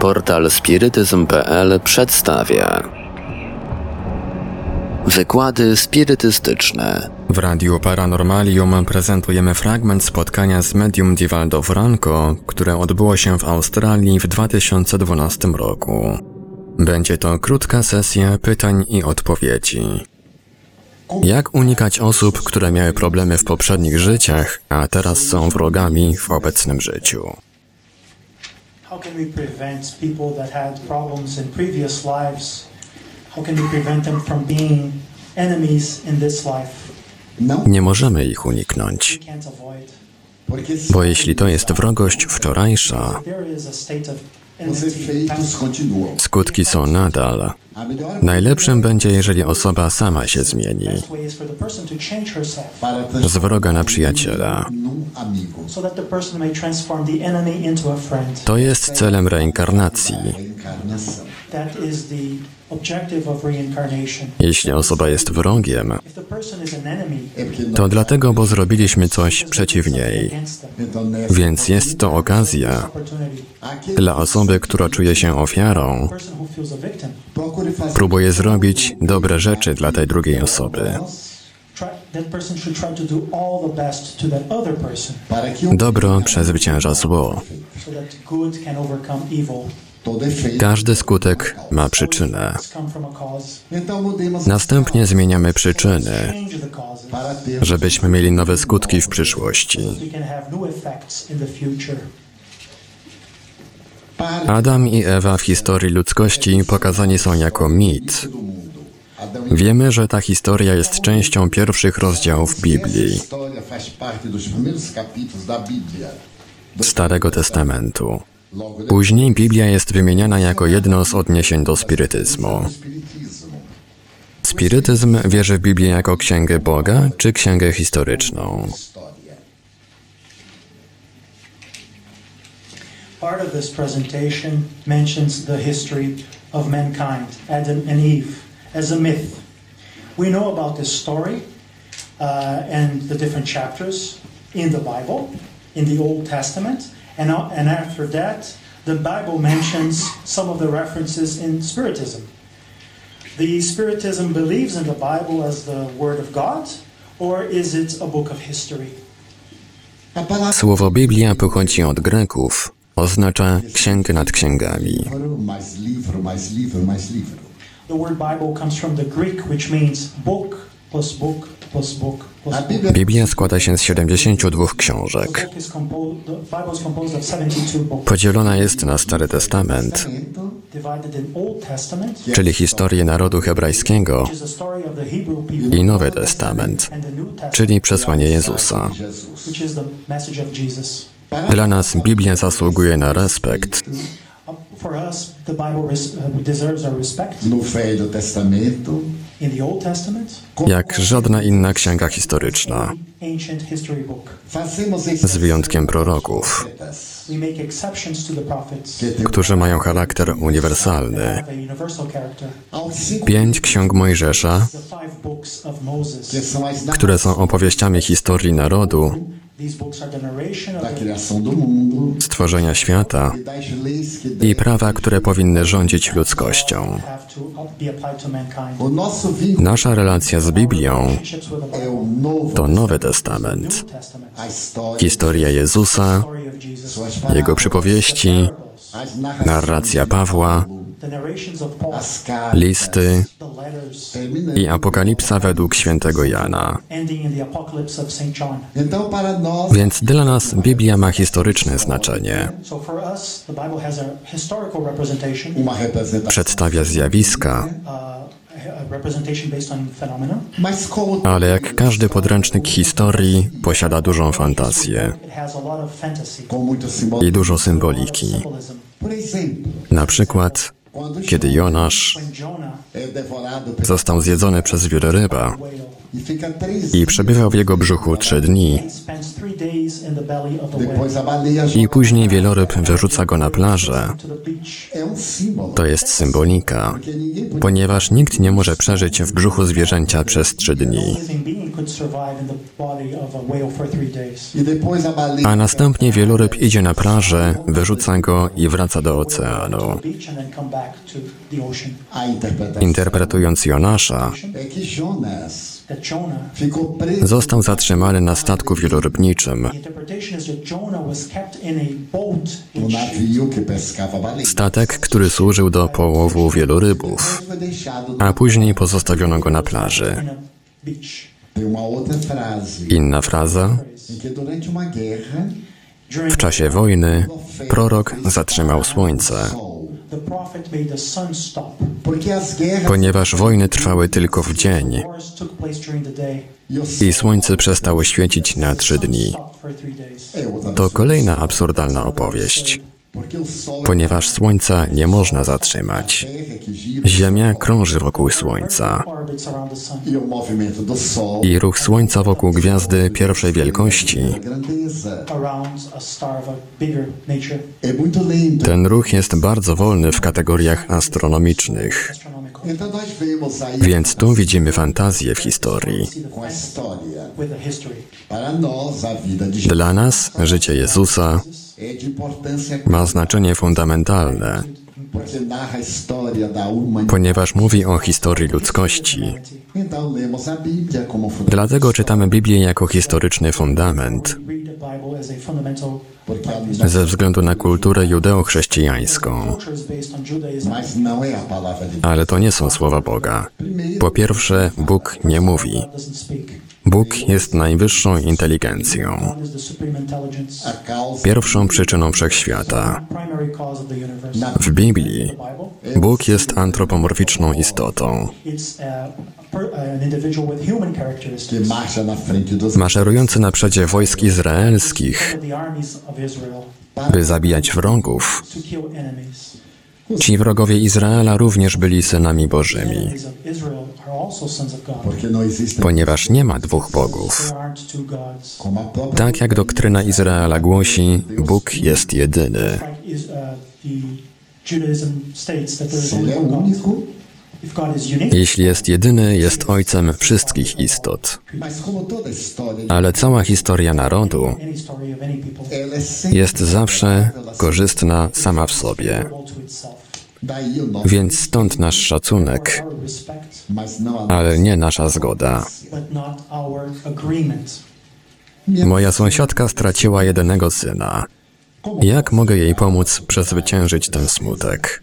Portal spirytyzm.pl przedstawia Wykłady spirytystyczne. W Radiu Paranormalium prezentujemy fragment spotkania z medium Divaldo Franco, które odbyło się w Australii w 2012 roku. Będzie to krótka sesja pytań i odpowiedzi. Jak unikać osób, które miały problemy w poprzednich życiach, a teraz są wrogami w obecnym życiu? How can we prevent people that had problems in previous lives? How can we prevent them from being enemies in this life? Nie możemy ich uniknąć, We can't avoid. bo jeśli to jest wrogość wczorajsza, There is a state of Os enmity. efeitos continuam. skutki są nadal. Najlepszym będzie, jeżeli osoba sama się zmieni. Z wroga na przyjaciela. To jest celem reinkarnacji. Jeśli osoba jest wrogiem, to dlatego, bo zrobiliśmy coś então nessa Więc jest to okazja dla osoby, która czuje się ofiarą, próbuje zrobić dobre rzeczy dla tej drugiej osoby, dobro przezwycięża zło. Każdy skutek ma przyczynę. Następnie zmieniamy przyczyny, żebyśmy mieli nowe skutki w przyszłości. We can have new effects in the future. para Adam i Ewa w historii ludzkości pokazani są jako mit. Wiemy, że ta historia jest częścią pierwszych rozdziałów Biblii. Starego Testamentu. Później Biblia jest wymieniana jako jedno z odniesień do spirytyzmu. Spirytyzm wierzy w Biblię jako księgę Boga czy księgę historyczną. Part of this presentation mentions the history of mankind, Adam and Eve, as a myth. We know about this story uh, and the different chapters in the Bible, in the Old Testament, and, uh, and after that, the Bible mentions some of the references in Spiritism. The Spiritism believes in the Bible as the Word of God, or is it a book of history? Słowo Biblia pochodzi od Greków, oznacza księgę nad księgami. Biblia składa się z 72 The, książek. book is compo- the Bible is composed of 72 books, Podzielona jest na Stary Testament, czyli historię narodu hebrajskiego, i Nowy Testament, czyli przesłanie Jezusa. Dla nas Biblia zasługuje na respekt, Uh. No jak żadna inna księga historyczna, z wyjątkiem proroków, którzy mają charakter uniwersalny. Pięć ksiąg Mojżesza, które są opowieściami historii narodu, Criação do mundo stworzenia świata i prawa, które powinny rządzić ludzkością. Nasza relacja z Biblią to Nowy Testament, historia Jezusa, jego przypowieści, narracja Pawła, Listy i Apokalipsa według świętego Jana. Więc dla nas Biblia ma historyczne znaczenie. Przedstawia zjawiska, uh, ale jak każdy podręcznik historii posiada dużą fantazję. I dużo symboliki. Na przykład, kiedy Jonasz został zjedzony przez wieloryba i przebywał w jego brzuchu trzy dni, I później wieloryb wyrzuca go na plażę. To jest symbolika, ponieważ nikt nie może przeżyć w brzuchu zwierzęcia przez trzy dni. A następnie wieloryb idzie na plażę, wyrzuca go i wraca do oceanu. Interpretując Jonasza, został zatrzymany na statku wielorybniczym. Statek, który służył do połowu wielorybów, a później pozostawiono go na plaży. Inna fraza. W czasie wojny prorok zatrzymał słońce, ponieważ wojny trwały tylko w dzień Wars took place during the day. e i słońce przestało świecić na trzy dni. Stopped for three days. é outra To kolejna absurdalna opowieść, ponieważ słońca nie można zatrzymać. Ziemia krąży wokół słońca e i ruch słońca wokół gwiazdy pierwszej wielkości. lento. Ten ruch jest bardzo wolny w kategoriach astronomicznych, więc tu widzimy fantazję w historii. Dla nas życie Jezusa ma znaczenie fundamentalne, ponieważ mówi o historii ludzkości. Dlatego czytamy Biblię jako historyczny fundament, ze względu na kulturę judeo-chrześcijańską. Ale to nie są słowa Boga. Po pierwsze, Bóg nie mówi. Bóg jest najwyższą inteligencją, pierwszą przyczyną wszechświata. W Biblii Bóg jest antropomorficzną istotą, maszerujący na przedzie wojsk izraelskich, by zabijać wrogów. Ci wrogowie Izraela również byli synami Bożymi, existem ponieważ nie ma dwóch bogów. Tak jak doktryna Izraela głosi, Bóg jest jedyny. Jeśli jest jedyny, jest ojcem wszystkich istot. Ale cała historia narodu jest zawsze korzystna sama w sobie. Więc stąd nasz szacunek, ale nie nasza zgoda. Moja sąsiadka straciła jedynego syna. Jak mogę jej pomóc przezwyciężyć ten smutek?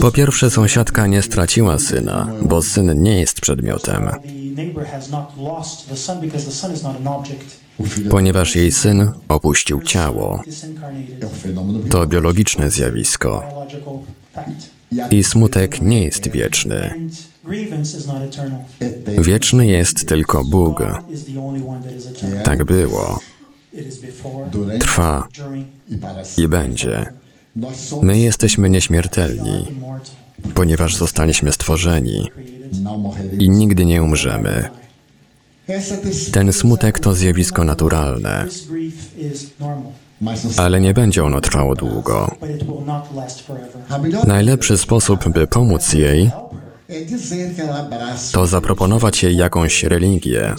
Po pierwsze, sąsiadka nie straciła syna, bo syn nie jest przedmiotem, ponieważ jej syn opuścił ciało. To biologiczne zjawisko. I smutek nie jest wieczny. Wieczny jest tylko Bóg. Tak było, trwa i będzie. My jesteśmy nieśmiertelni, ponieważ zostaliśmy stworzeni i nigdy nie umrzemy. Ten smutek to zjawisko naturalne, ale nie będzie ono trwało długo. Najlepszy sposób, by pomóc jej, to zaproponować jej jakąś religię,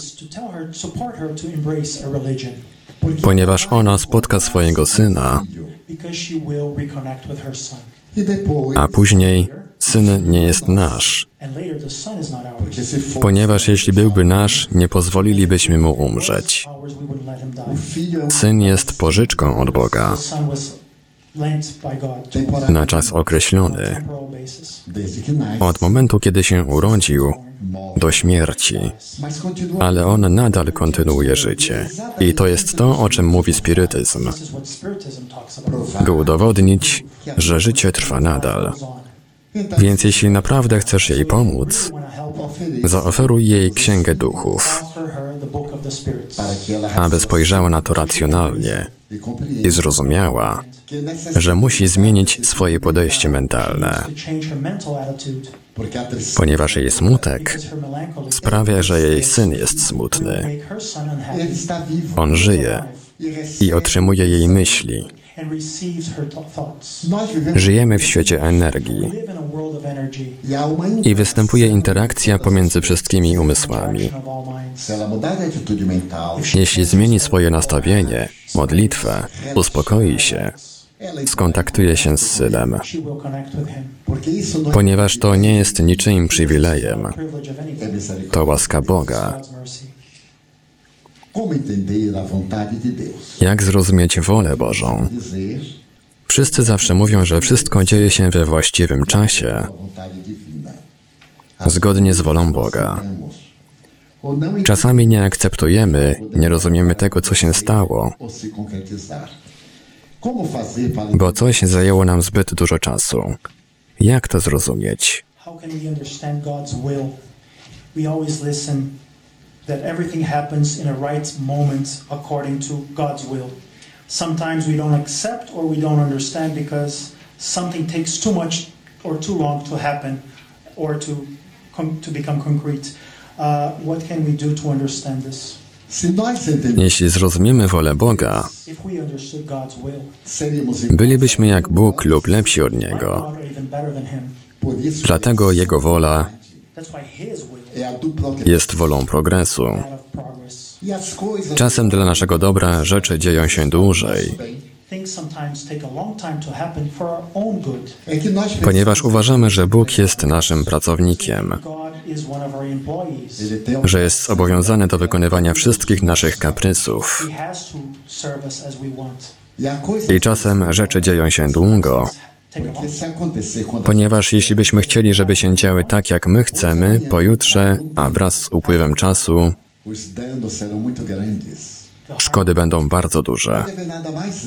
ponieważ ona spotka swojego syna, because she will reconnect with her son. depois, a później syn nie jest nasz, And later the son is not ours. porque se for ponieważ jeśli byłby nasz, nie pozwolilibyśmy mu umrzeć. Ours, we wouldn't let him o die. filho é um Syn jest pożyczką od Boga na czas określony, od momentu kiedy się urodził do śmierci. Ale on nadal kontynuuje życie. I to jest to, o czym mówi spirytyzm. By udowodnić, że życie trwa nadal. Więc jeśli naprawdę chcesz jej pomóc, zaoferuj jej księgę duchów, aby spojrzała na to racjonalnie i zrozumiała, że musi zmienić swoje podejście mentalne, ponieważ jej smutek sprawia, że jej syn jest smutny. On żyje i otrzymuje jej myśli. Żyjemy w świecie energii. I występuje interakcja pomiędzy wszystkimi umysłami. Jeśli zmieni swoje nastawienie, modlitwę, uspokoi się, skontaktuje się z synem, ponieważ to nie jest niczyim przywilejem, to łaska Boga. Jak zrozumieć wolę Bożą? Wszyscy zawsze mówią, że wszystko dzieje się we właściwym czasie, zgodnie z wolą Boga. Czasami nie akceptujemy, nie rozumiemy tego, co się stało, bo coś zajęło nam zbyt dużo czasu. Jak to zrozumieć? How can we understand God's will? We always listen that everything happens in a right moment according to God's will. Sometimes we don't accept or we don't understand because something takes too much or too long to happen or to com- to become concrete. Uh, what can we do to understand this? Se nós entendemos, Jeśli zrozumiemy wolę Boga, If we understood God's will, seríamos bylibyśmy jak Bóg lub lepsi od Niego. Even better than Him. Por isso, Dlatego Jego wola Jest wolą progresu. Czasem dla naszego dobra rzeczy dzieją się dłużej, ponieważ uważamy, że Bóg jest naszym pracownikiem, że jest zobowiązany do wykonywania wszystkich naszych kaprysów. I czasem rzeczy dzieją się długo, Ponieważ jeśli byśmy chcieli, żeby się działy tak, jak my chcemy, pojutrze, a wraz z upływem czasu, szkody będą bardzo duże.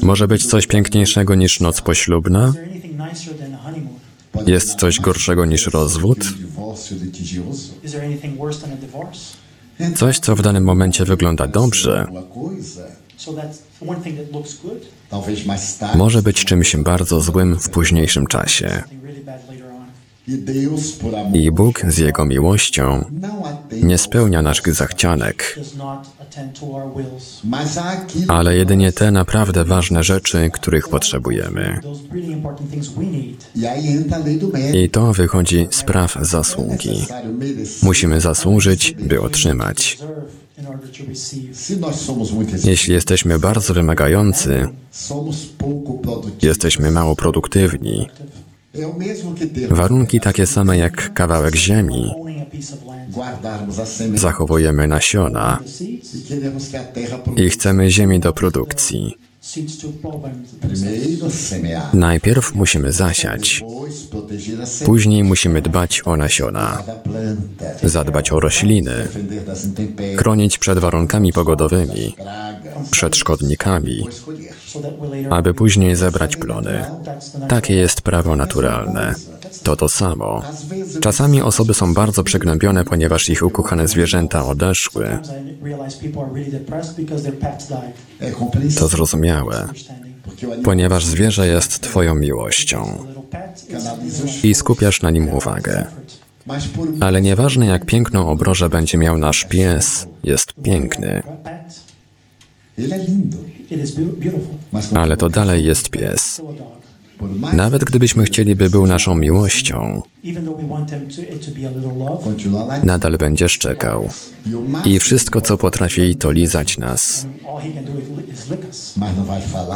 Może być coś piękniejszego niż noc poślubna? Jest coś gorszego niż rozwód? Coś, co w danym momencie wygląda dobrze, Może być czymś bardzo złym w późniejszym czasie. I Bóg z Jego miłością nie spełnia naszych zachcianek, ale jedynie te naprawdę ważne rzeczy, których potrzebujemy. E. I to wychodzi z praw zasługi. Musimy zasłużyć, by otrzymać. Jeśli jesteśmy bardzo wymagający, jesteśmy mało produktywni. Warunki takie same jak kawałek ziemi. Zachowujemy nasiona i chcemy ziemi do produkcji. Najpierw musimy zasiać, później musimy dbać o nasiona, zadbać o rośliny, chronić przed warunkami pogodowymi, przed szkodnikami, aby później zebrać plony. Takie jest prawo naturalne. To to samo. Czasami osoby są bardzo przygnębione, ponieważ ich ukochane zwierzęta odeszły. To zrozumiałe, ponieważ zwierzę jest Twoją miłością i skupiasz na nim uwagę. Ale nieważne jak piękną obrożę będzie miał nasz pies, jest piękny, ale to dalej jest pies. Nawet gdybyśmy chcieli, by był naszą miłością, nadal będzie szczekał. e o I wszystko, co potrafi, to lizać nas.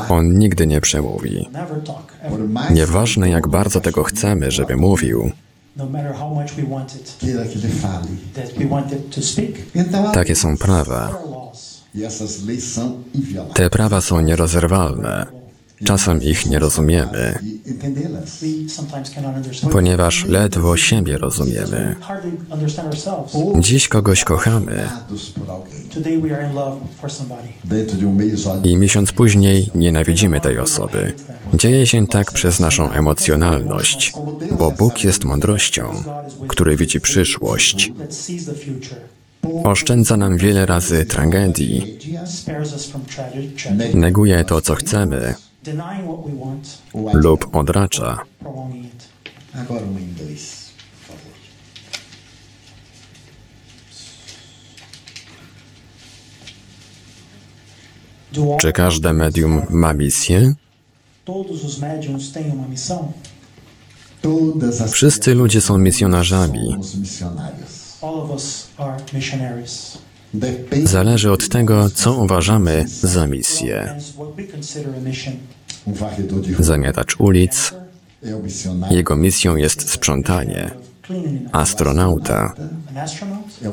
On nigdy nie przemówi. Nieważne, jak bardzo tego chcemy, żeby mówił, No takie są prawa. Te prawa są nierozerwalne. Czasem ich nie rozumiemy, ponieważ ledwo siebie rozumiemy. Dziś kogoś kochamy i miesiąc później nienawidzimy tej osoby. Dzieje się tak przez naszą emocjonalność, bo Bóg jest mądrością, który widzi przyszłość. Oszczędza nam wiele razy tragedii, neguje to, co chcemy, Lub odracza. Czy każde medium ma misję? Wszyscy ludzie są misjonarzami. Zależy od tego, co uważamy za misję. Zamiatacz ulic, jego misją jest sprzątanie. Astronauta,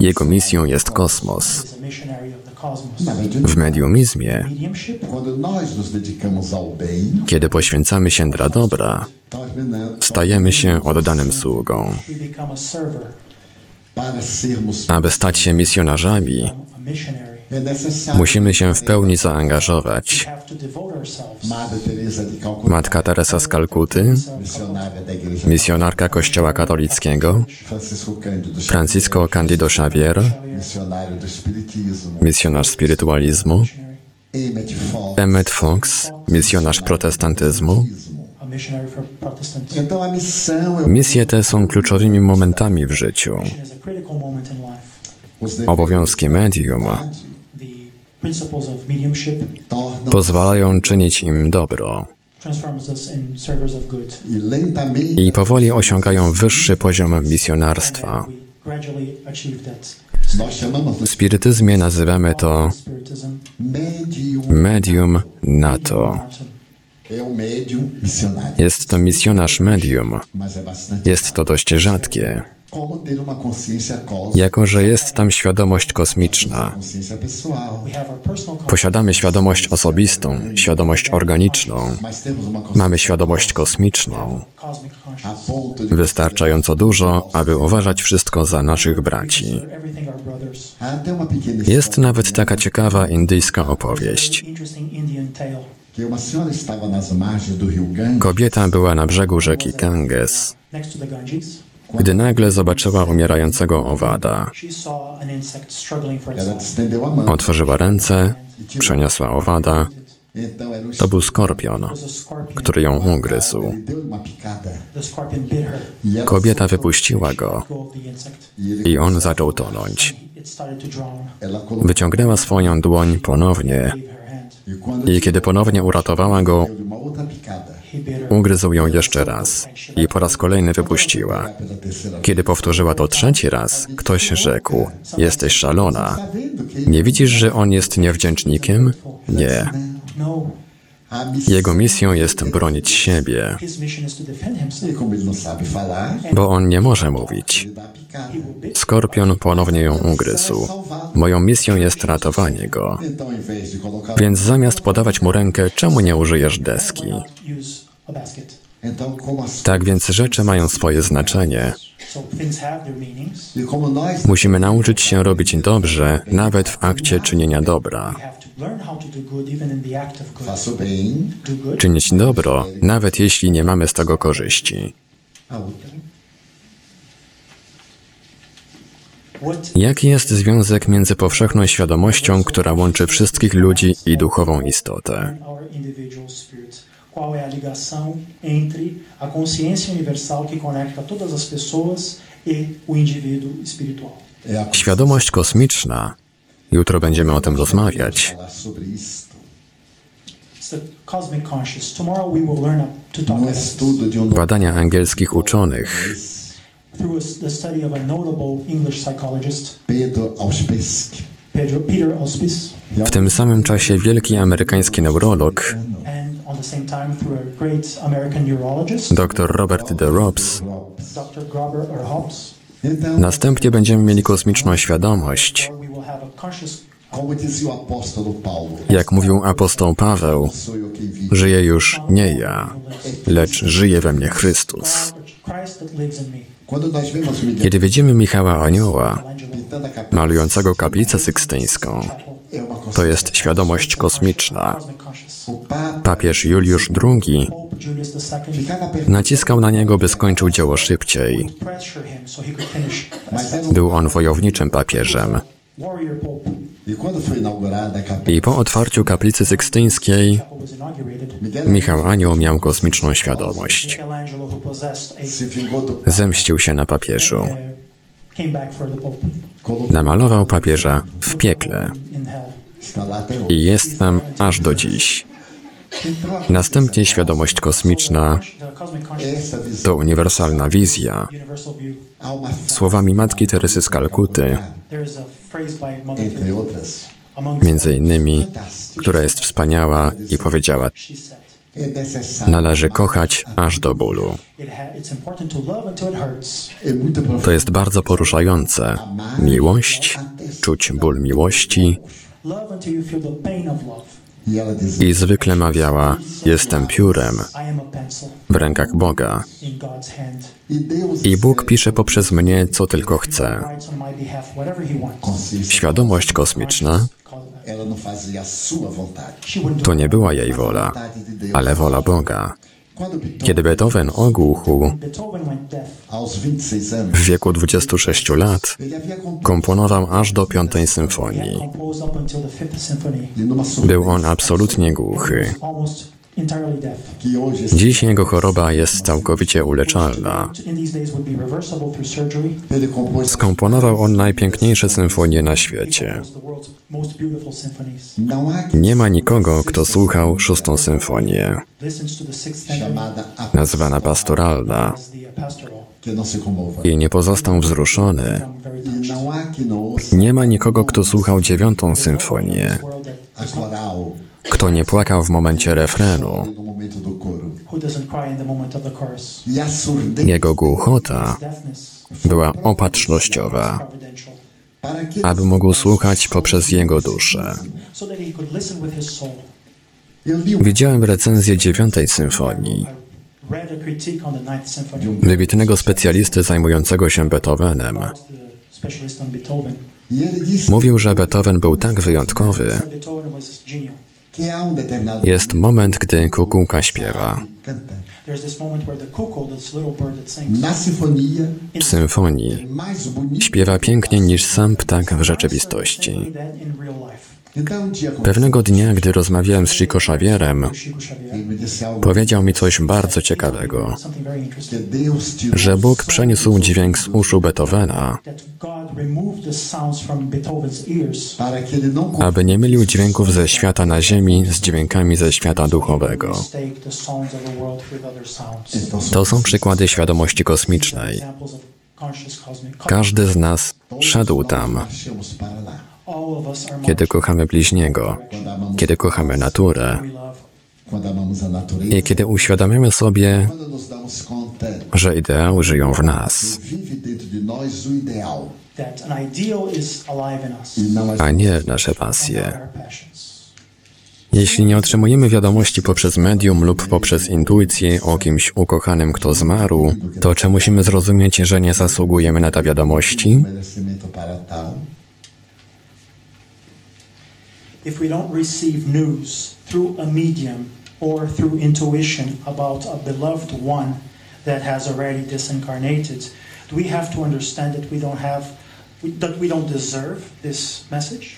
jego misją jest kosmos. W mediumizmie Kiedy poświęcamy się dla dobra, stajemy się oddanym sługą. Aby stać się misjonarzami, musimy się w pełni zaangażować. Matka Teresa z Kalkuty, misjonarka Kościoła katolickiego, Francisco Candido Xavier, misjonarz spirytualizmu, Emmet Fox, misjonarz protestantyzmu. Misje te są kluczowymi momentami w życiu. Obowiązki medium The principles of mediumship tornam pozwalają czynić im dobro i powoli osiągają wyższy poziom misjonarstwa. W spirytyzmie nazywamy to medium. nato. Jest to misjonarz medium. Jest to dość rzadkie, jako że jest tam świadomość kosmiczna. Posiadamy świadomość osobistą, świadomość organiczną. Mamy świadomość kosmiczną, wystarczająco dużo, aby uważać wszystko za naszych braci. Jest nawet taka ciekawa indyjska opowieść. Kobieta była na brzegu rzeki Ganges, Gdy nagle zobaczyła umierającego owada. Otworzyła ręce, przeniosła owada. To był skorpion, który ją ugryzł. Kobieta wypuściła go. I on zaczął tonąć. Wyciągnęła swoją dłoń ponownie. I kiedy ponownie uratowała go, ugryzł ją jeszcze raz i po raz kolejny wypuściła. Kiedy powtórzyła to trzeci raz, ktoś rzekł: Jesteś szalona. Nie widzisz, że on jest niewdzięcznikiem? Nie. Jego misją jest bronić siebie, bo on nie może mówić. Skorpion ponownie ją ugryzł. Moją misją jest ratowanie go. Więc zamiast podawać mu rękę, czemu nie użyjesz deski? Tak więc rzeczy mają swoje znaczenie. Musimy nauczyć się robić dobrze, nawet w akcie czynienia dobra. Czynić dobro, nawet jeśli nie mamy z tego korzyści. Jaki jest związek między powszechną świadomością, która łączy wszystkich ludzi i duchową istotę? Qual é a ligação entre a consciência universal que conecta todas as pessoas e o indivíduo espiritual? Świadomość kosmiczna. Jutro będziemy o tym rozmawiać. Badania angielskich uczonych Through the study of a notable English psychologist, Pedro Peter Auspice, W tym samym czasie wielki amerykański neurolog, and on the same time through a great American neurologist, dr Robert de Robs, następnie będziemy mieli kosmiczną świadomość, Jak mówił apostoł Paweł, żyję już nie ja, lecz żyje we mnie Chrystus. Kiedy widzimy Michała Anioła, malującego kaplicę sykstyńską, to jest świadomość kosmiczna. Papież Juliusz II naciskał na niego, by skończył dzieło szybciej. Był on wojowniczym papieżem. E I po otwarciu kaplicy sykstyńskiej Michał Anioł miał kosmiczną świadomość. Zemścił się na papieżu. Namalował papieża w piekle i jest tam aż do dziś. Następnie świadomość kosmiczna to uniwersalna wizja. Słowami matki Teresy z Kalkuty, między innymi, która jest wspaniała i powiedziała, należy kochać aż do bólu. to jest bardzo poruszające. Miłość, czuć ból miłości I zwykle mawiała, jestem piórem w rękach Boga i Bóg pisze poprzez mnie, co tylko chce. Świadomość kosmiczna to nie była jej wola, ale wola Boga. Kiedy Beethoven ogłuchł Beethoven went deaf. aos 26 anos, w wieku 26 lat, komponował aż do piątej symfonii. Był on absolutnie głuchy. Dziś jego choroba jest całkowicie uleczalna. Skomponował on najpiękniejsze symfonie na świecie. Nie ma nikogo, kto słuchał szóstą symfonię, nazwana pastoralna, comova. i nie pozostał wzruszony. Ouça Nie ma nikogo, kto słuchał dziewiątą symfonię, kto nie płakał w momencie refrenu. Jego głuchota była opatrznościowa, aby mógł słuchać poprzez jego duszę. Widziałem recenzję dziewiątej symfonii. Wybitnego specjalisty zajmującego się Beethovenem. Mówił, że Beethoven był tak wyjątkowy. Jest moment, gdy kukułka śpiewa. W symfonii śpiewa piękniej niż sam ptak w rzeczywistości. Pewnego dnia, gdy rozmawiałem z Chico Xavierem, powiedział mi coś bardzo ciekawego, że Bóg przeniósł dźwięk z uszu Beethovena, aby nie mylił dźwięków ze świata na ziemi z dźwiękami ze świata duchowego. To są przykłady świadomości kosmicznej. Każdy z nas szedł tam, kiedy kochamy bliźniego, kiedy kochamy naturę i kiedy uświadamiamy sobie, że ideały żyją w nas, a nie nasze pasje. Jeśli nie otrzymujemy wiadomości poprzez medium lub poprzez intuicję o kimś ukochanym, kto zmarł, to czy musimy zrozumieć, że nie zasługujemy na te wiadomości? If we don't receive news through a medium or through intuition about a beloved one that has already disincarnated, do we have to understand that we don't have, that we don't deserve this message?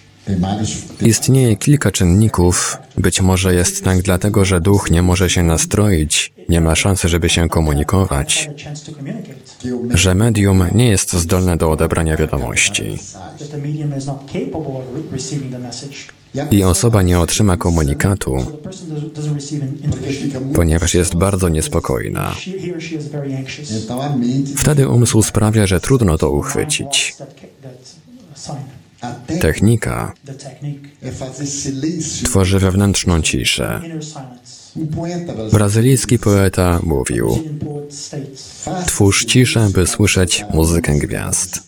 Istnieje kilka czynników. Być może jest tak dlatego, że duch nie może się nastroić, nie ma szansy, żeby się komunikować, Że medium nie jest zdolne do odebrania wiadomości i osoba nie otrzyma komunikatu, ponieważ jest bardzo niespokojna. Wtedy umysł sprawia, że trudno to uchwycić. Technika tworzy wewnętrzną ciszę. Brazylijski poeta mówił: Twórz ciszę, by słyszeć muzykę gwiazd.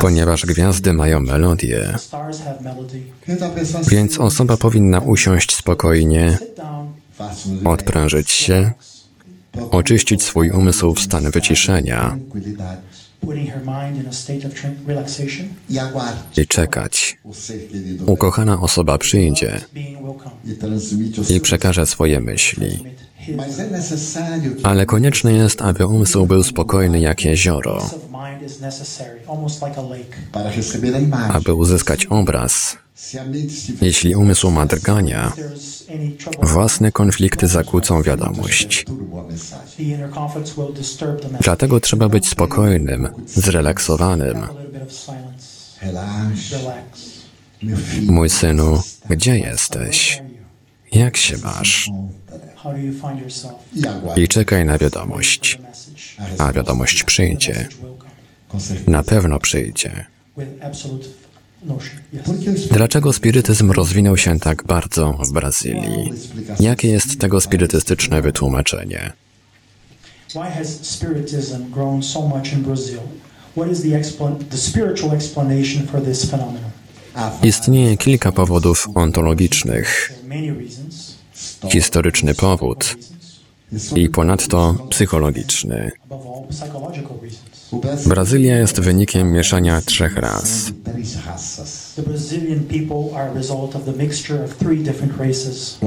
Ponieważ gwiazdy mają melodię, więc osoba powinna usiąść spokojnie, odprężyć się, oczyścić swój umysł w stan wyciszenia tranquilidade putting her mind in a state of tran- relaxation, aguarde i czekać. Ukochana osoba przyjdzie i przekaże swoje myśli. Ale konieczne jest, aby umysł był spokojny jak jezioro, peace of mind is necessary, almost like a lake. para receber a imagem. aby uzyskać obraz. Jeśli umysł ma drgania, własne konflikty zakłócą wiadomość. Dlatego trzeba być spokojnym, zrelaksowanym. Mój synu, gdzie jesteś? Jak się masz? I czekaj na wiadomość. A wiadomość przyjdzie. Na pewno przyjdzie. Dlaczego spirytyzm rozwinął się tak bardzo w Brazylii? Jakie jest tego spirytystyczne wytłumaczenie? Istnieje kilka powodów ontologicznych. Historyczny powód i ponadto psychologiczny. Brazylia jest wynikiem mieszania trzech ras.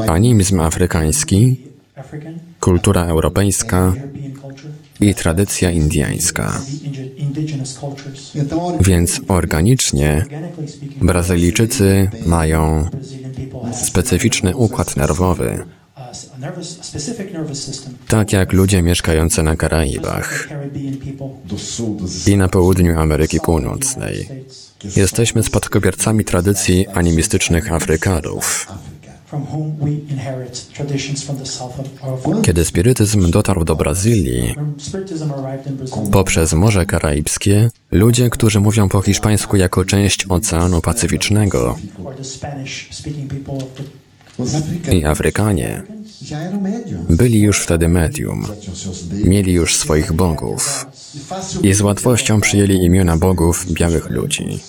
Animizm afrykański, kultura europejska i tradycja. Então, Więc organicznie Brazylijczycy mają specyficzny układ nerwowy, tak jak ludzie mieszkający na Karaibach i na południu Ameryki Północnej. Jesteśmy spadkobiercami tradycji animistycznych Afrykanów. Kiedy spirytyzm dotarł do Brazylii, poprzez Morze Karaibskie, ludzie, którzy mówią po hiszpańsku jako część Oceanu Pacyficznego i Afrykanie, byli już wtedy medium, mieli już swoich bogów. I z łatwością przyjęli imiona bogów białych ludzi.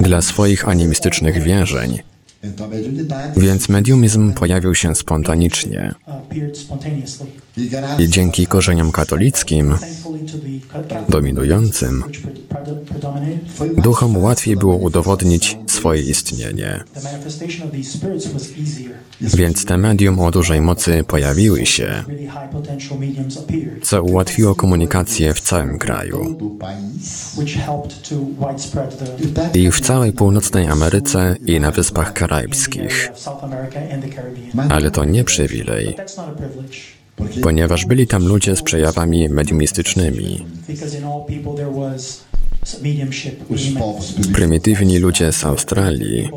Dla swoich animistycznych wierzeń, więc mediumizm pojawił się spontanicznie. I dzięki korzeniom katolickim dominującym, duchom łatwiej było udowodnić swoje istnienie. Więc te medium o dużej mocy pojawiły się, co ułatwiło komunikację w całym kraju i w całej północnej Ameryce i na Wyspach Karaibskich. Ale to nie przywilej, ponieważ byli tam ludzie z przejawami mediumistycznymi, prymitywni ludzie z Australii.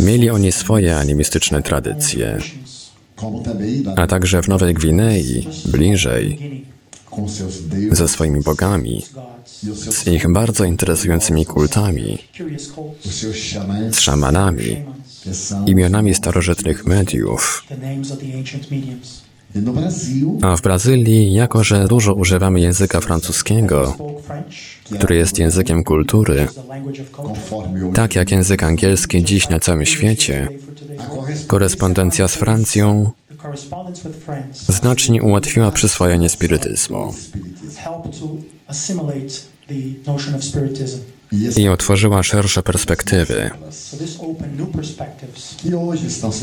Mieli oni swoje animistyczne tradycje, a także w Nowej Gwinei, bliżej, ze swoimi bogami, z ich bardzo interesującymi kultami, z szamanami, imionami starożytnych mediów. No A w Brazylii, jako że dużo używamy języka francuskiego, który jest językiem kultury, tak jak język angielski dziś na całym świecie, korespondencja z Francją znacznie ułatwiła przyswojenie spirytyzmu i otworzyła szersze perspektywy,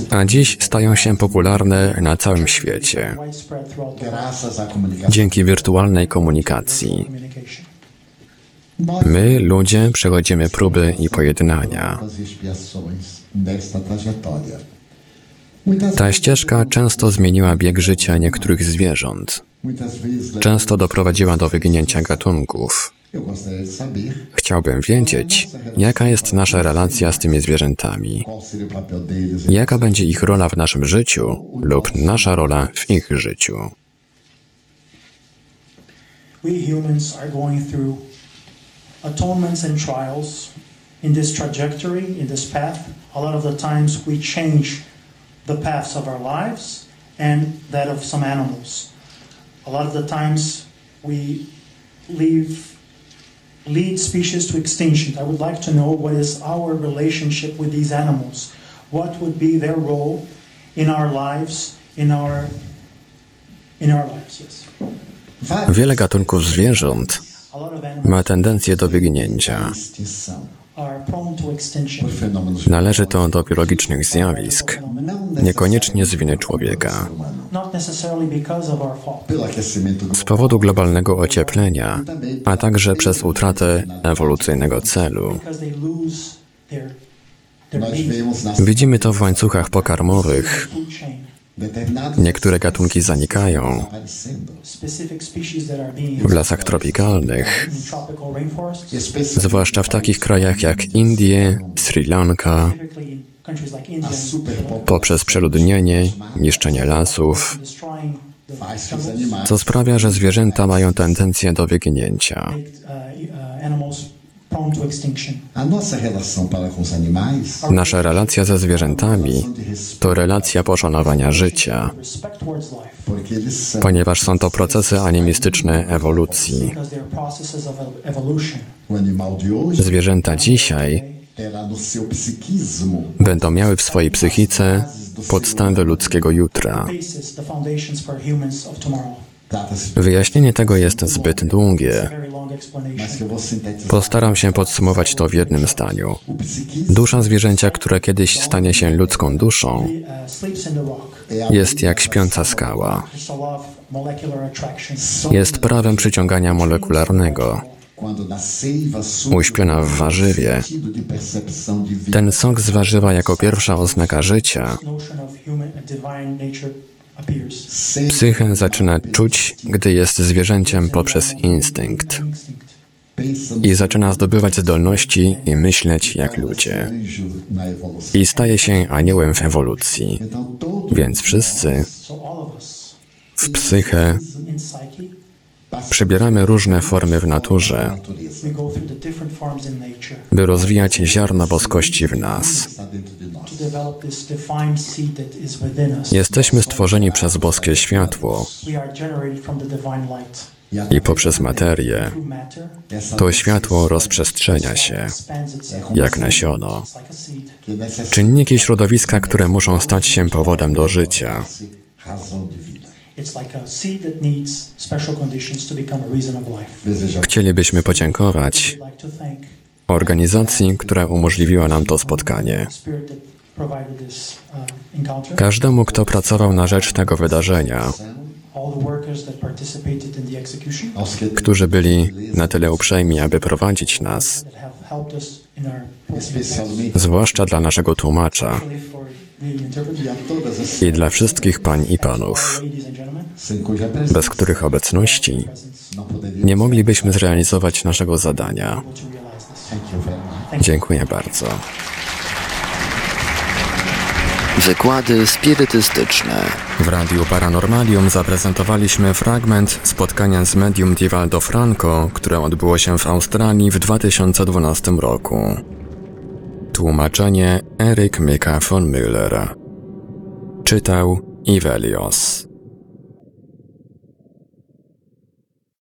a dziś stają się popularne na całym świecie dzięki wirtualnej komunikacji. My, ludzie, przechodzimy próby i pojednania. Ta ścieżka często zmieniła bieg życia niektórych zwierząt. Często doprowadziła do wyginięcia gatunków. Chciałbym wiedzieć, jaka jest nasza relacja z tymi zwierzętami. Jaka będzie ich rola w naszym życiu lub nasza rola w ich życiu? A lot of the times we leave lead species to extinction. I would like to know what is our relationship with these animals. What would be their role in our lives, in our in our lives? Yes. Wiele gatunków zwierząt A lot of animals ma tendencję do wyginięcia. Należy to do biologicznych zjawisk, niekoniecznie z winy człowieka. Z powodu globalnego ocieplenia, a także przez utratę ewolucyjnego celu. Widzimy to w łańcuchach pokarmowych. Niektóre gatunki zanikają. W lasach tropikalnych, zwłaszcza w takich krajach jak Indie, Sri Lanka, poprzez przeludnienie, niszczenie lasów, co sprawia, że zwierzęta mają tendencję do wyginięcia. Nasza relacja ze zwierzętami to relacja poszanowania życia, ponieważ są to procesy animistyczne ewolucji. Zwierzęta dzisiaj no będą miały w swojej psychice podstawy ludzkiego jutra. Wyjaśnienie tego jest zbyt długie. Postaram się podsumować to w jednym zdaniu. Dusza zwierzęcia, które kiedyś stanie się ludzką duszą, jest jak śpiąca skała. Jest prawem przyciągania molekularnego. Uśpiona w warzywie, ten sok z warzywa jako pierwsza oznaka życia, Psychę zaczyna czuć, gdy jest zwierzęciem poprzez instynkt i zaczyna zdobywać zdolności i myśleć jak ludzie. I staje się aniołem w ewolucji. Więc wszyscy w psychę przybieramy różne formy w naturze, by rozwijać ziarno boskości w nas. Jesteśmy stworzeni przez boskie światło i poprzez materię to światło rozprzestrzenia się jak nasiono. Czynniki środowiska, które muszą stać się powodem do życia. Chcielibyśmy podziękować organizacji, która umożliwiła nam to spotkanie. the spirit that provided this uh, Każdemu, kto pracował na rzecz tego wydarzenia, all the workers that participated in the execution, aos que którzy byli na tyle uprzejmi, aby prowadzić nas, zwłaszcza dla naszego tłumacza i dla wszystkich pań i panów, bez których obecności nie moglibyśmy zrealizować naszego zadania. Dziękuję bardzo. Wykłady spirytystyczne. W Radiu Paranormalium zaprezentowaliśmy fragment spotkania z medium Divaldo Franco, które odbyło się w Australii w 2012 roku. Tłumaczenie Eryk Myka von Müller. Czytał Ivelios.